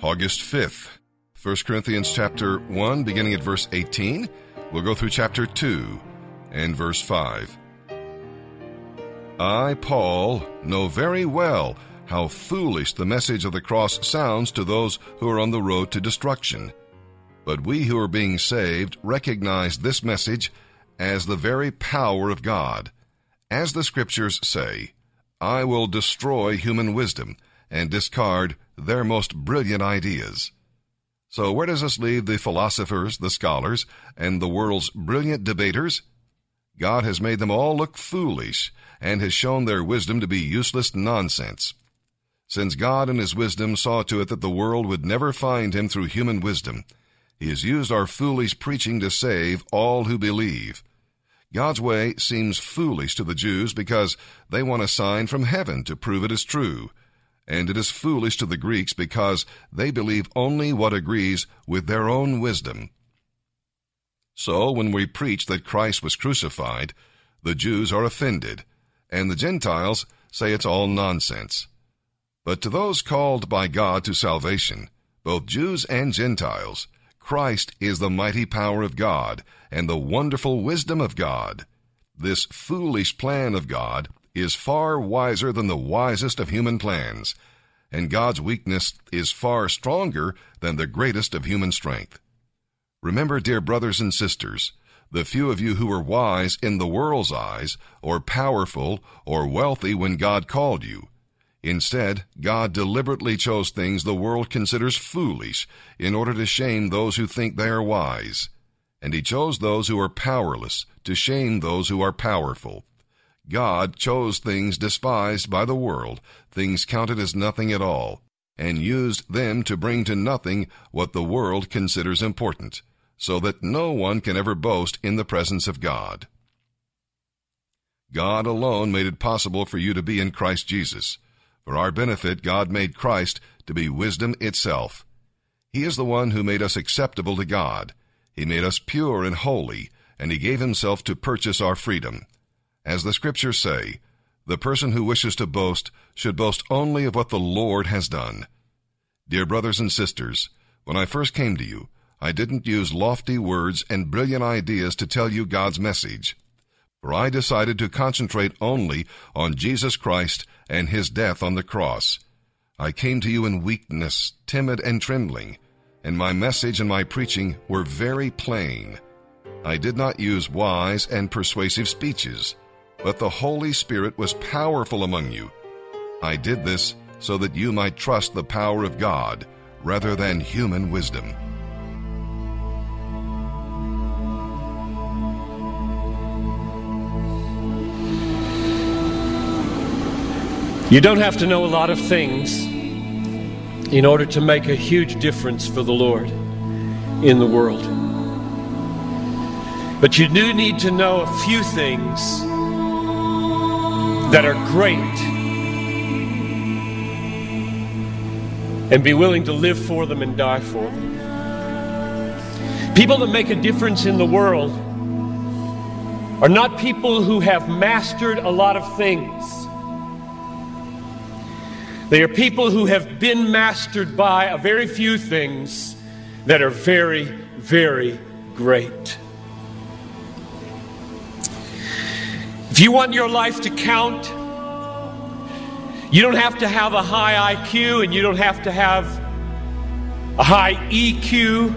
August 5th, 1 Corinthians chapter 1, beginning at verse 18. We'll go through chapter 2 and verse 5. I, Paul, know very well how foolish the message of the cross sounds to those who are on the road to destruction. But we who are being saved recognize this message as the very power of God. As the scriptures say, I will destroy human wisdom and discard their most brilliant ideas. So, where does this leave the philosophers, the scholars, and the world's brilliant debaters? God has made them all look foolish and has shown their wisdom to be useless nonsense. Since God in His wisdom saw to it that the world would never find Him through human wisdom, He has used our foolish preaching to save all who believe. God's way seems foolish to the Jews because they want a sign from heaven to prove it is true and it is foolish to the Greeks because they believe only what agrees with their own wisdom. So, when we preach that Christ was crucified, the Jews are offended, and the Gentiles say it's all nonsense. But to those called by God to salvation, both Jews and Gentiles, Christ is the mighty power of God and the wonderful wisdom of God. This foolish plan of God is far wiser than the wisest of human plans, and God's weakness is far stronger than the greatest of human strength. Remember, dear brothers and sisters, the few of you who were wise in the world's eyes, or powerful, or wealthy when God called you. Instead, God deliberately chose things the world considers foolish in order to shame those who think they are wise. And He chose those who are powerless to shame those who are powerful. God chose things despised by the world, things counted as nothing at all, and used them to bring to nothing what the world considers important, so that no one can ever boast in the presence of God. God alone made it possible for you to be in Christ Jesus. For our benefit, God made Christ to be wisdom itself. He is the one who made us acceptable to God. He made us pure and holy, and He gave Himself to purchase our freedom. As the scriptures say, the person who wishes to boast should boast only of what the Lord has done. Dear brothers and sisters, when I first came to you, I didn't use lofty words and brilliant ideas to tell you God's message, for I decided to concentrate only on Jesus Christ and his death on the cross. I came to you in weakness, timid and trembling, and my message and my preaching were very plain. I did not use wise and persuasive speeches but the Holy Spirit was powerful among you. I did this so that you might trust the power of God rather than human wisdom. You don't have to know a lot of things in order to make a huge difference for the Lord in the world. But you do need to know a few things that are great and be willing to live for them and die for them. People that make a difference in the world are not people who have mastered a lot of things. They are people who have been mastered by a very few things that are very, very great. If you want your life to count, you don't have to have a high IQ and you don't have to have a high EQ.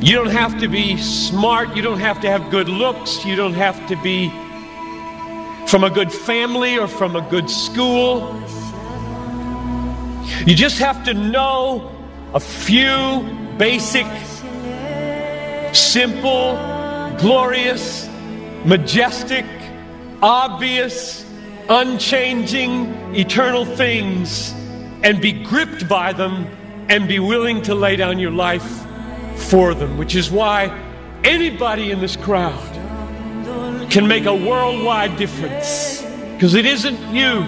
You don't have to be smart. You don't have to have good looks. You don't have to be from a good family or from a good school. You just have to know a few basic, simple, glorious, majestic, obvious, unchanging, eternal things and be gripped by them and be willing to lay down your life for them, which is why anybody in this crowd can make a worldwide difference because it isn't you,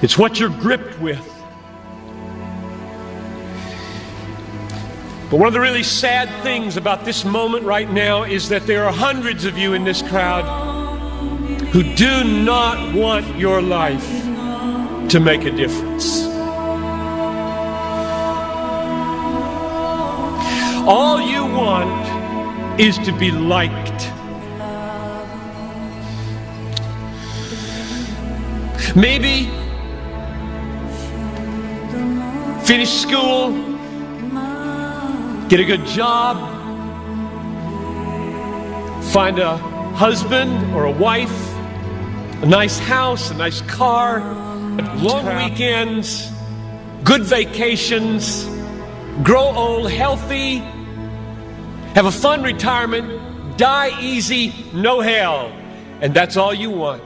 it's what you're gripped with. But one of the really sad things about this moment right now is that there are hundreds of you in this crowd who do not want your life to make a difference. All you want is to be liked. Maybe finish school, get a good job, find a husband or a wife, a nice house, a nice car, long weekends, good vacations, grow old healthy, have a fun retirement, die easy, no hell. And that's all you want.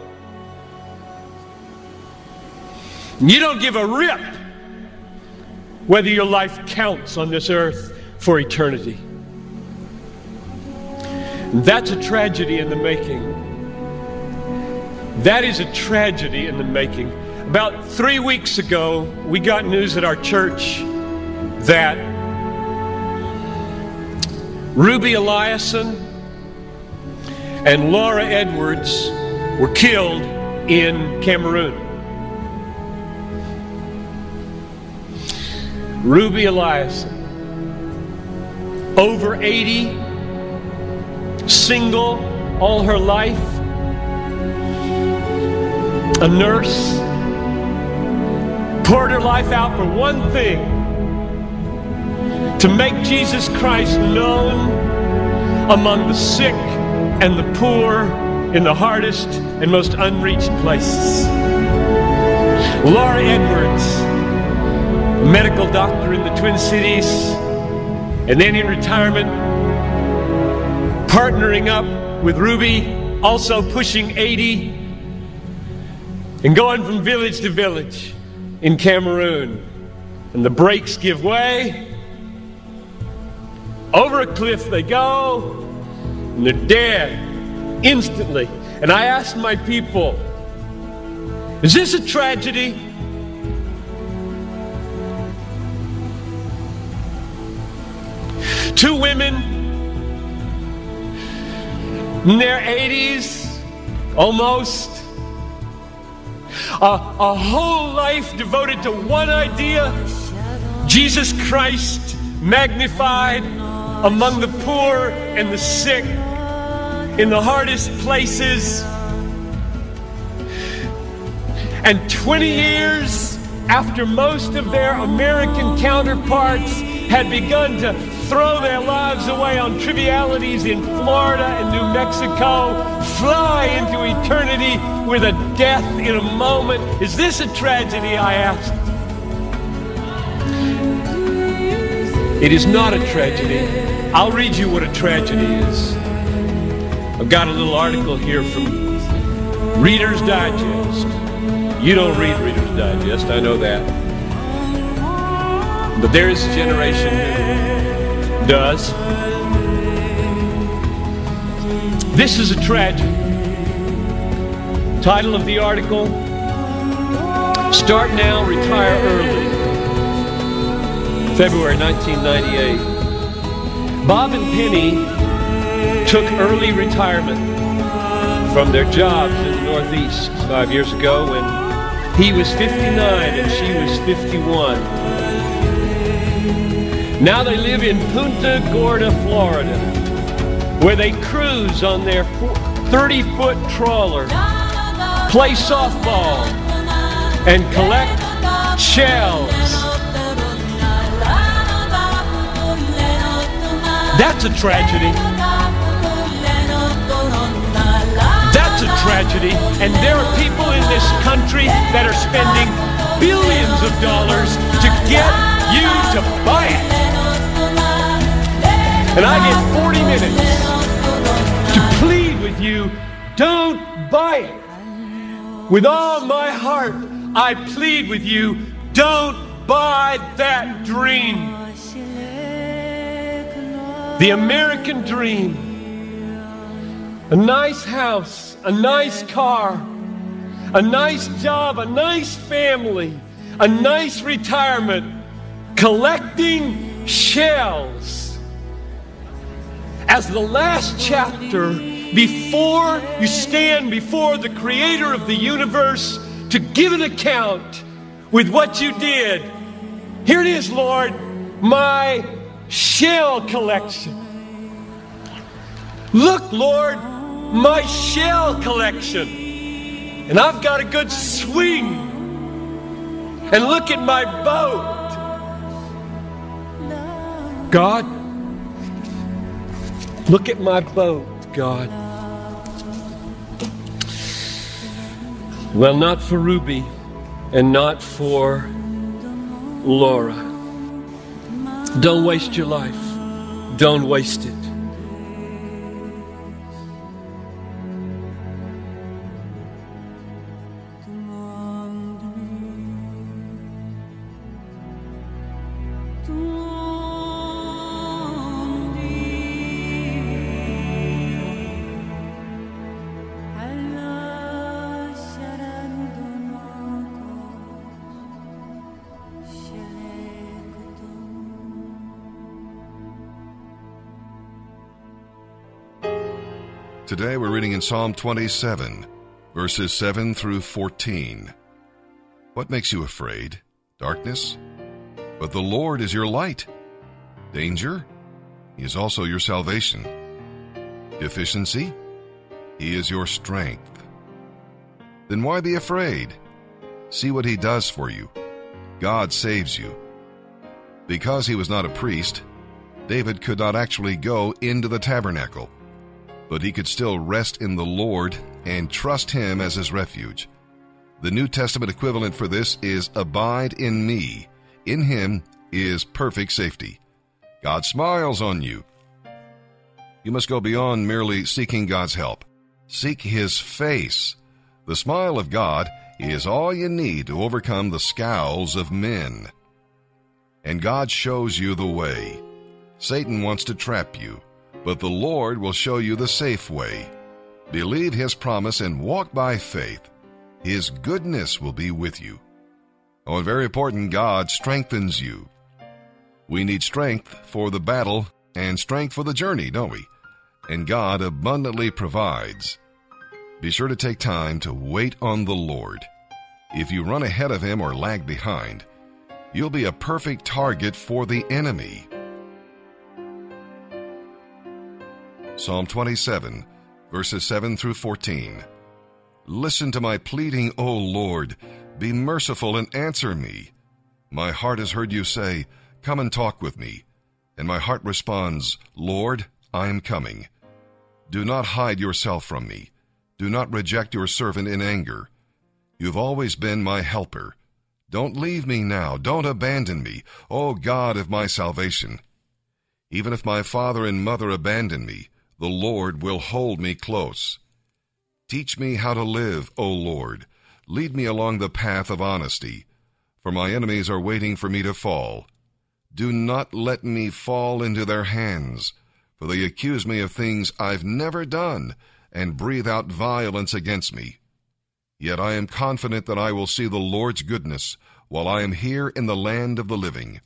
You don't give a rip whether your life counts on this earth for eternity. That's a tragedy in the making. That is a tragedy in the making. About three weeks ago, we got news at our church that Ruby Eliason and Laura Edwards were killed in Cameroon. Ruby Eliason, over 80, single all her life, a nurse, poured her life out for one thing to make Jesus Christ known among the sick and the poor in the hardest and most unreached places. Laura Edwards, medical doctor in the Twin Cities, and then in retirement, partnering up with Ruby, also pushing 80, and going from village to village in Cameroon. And the brakes give way. Over a cliff they go, and they're dead instantly. And I asked my people, is this a tragedy? Two women in their 80s, almost. A, a whole life devoted to one idea Jesus Christ magnified among the poor and the sick in the hardest places. And 20 years after most of their American counterparts had begun to throw their lives away on trivialities in Florida and New Mexico, fly into eternity with a death in a moment. Is this a tragedy? I asked. It is not a tragedy. I'll read you what a tragedy is. I've got a little article here from Reader's Digest. You don't read Reader's Digest, I know that. But there is a generation who does. This is a tragedy. Title of the article Start Now, Retire Early. February 1998. Bob and Penny took early retirement from their jobs in the Northeast five years ago when he was 59 and she was 51. Now they live in Punta Gorda, Florida, where they cruise on their 30 foot trawler, play softball, and collect shells. That's a tragedy. That's a tragedy. And there are people in this country that are spending billions of dollars And I get 40 minutes to plead with you don't buy it. With all my heart, I plead with you don't buy that dream. The American dream. A nice house, a nice car, a nice job, a nice family, a nice retirement, collecting shells as the last chapter before you stand before the creator of the universe to give an account with what you did. Here it is, Lord, my shell collection. Look, Lord, my shell collection. And I've got a good swing. And look at my boat. God, look at my boat, God. Well, not for Ruby and not for Laura. Don't waste your life. Don't waste it. Today we're reading in Psalm 27, verses 7 through 14. What makes you afraid? Darkness? But the Lord is your light. Danger? He is also your salvation. Deficiency? He is your strength. Then why be afraid? See what He does for you. God saves you. Because he was not a priest, David could not actually go into the tabernacle but he could still rest in the Lord and trust him as his refuge. The New Testament equivalent for this is abide in me. In him is perfect safety. God smiles on you. You must go beyond merely seeking God's help. Seek his face. The smile of God is all you need to overcome the scowls of men. And God shows you the way. Satan wants to trap you but the Lord will show you the safe way. Believe His promise and walk by faith. His goodness will be with you. Oh, and very important, God strengthens you. We need strength for the battle and strength for the journey, don't we? And God abundantly provides. Be sure to take time to wait on the Lord. If you run ahead of Him or lag behind, you'll be a perfect target for the enemy. Psalm 27, verses 7 through 14. Listen to my pleading, O Lord. Be merciful and answer me. My heart has heard you say, Come and talk with me. And my heart responds, Lord, I am coming. Do not hide yourself from me. Do not reject your servant in anger. You've always been my helper. Don't leave me now. Don't abandon me, O God of my salvation. Even if my father and mother abandon me, the Lord will hold me close. Teach me how to live, O Lord. Lead me along the path of honesty, for my enemies are waiting for me to fall. Do not let me fall into their hands, for they accuse me of things I've never done and breathe out violence against me. Yet I am confident that I will see the Lord's goodness while I am here in the land of the living.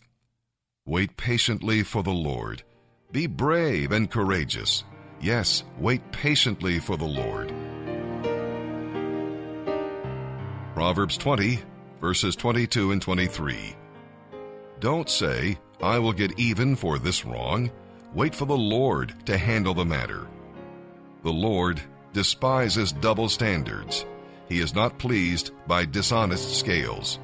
Wait patiently for the Lord. Be brave and courageous. Yes, wait patiently for the Lord. Proverbs 20, verses 22 and 23. Don't say, I will get even for this wrong. Wait for the Lord to handle the matter. The Lord despises double standards. He is not pleased by dishonest scales.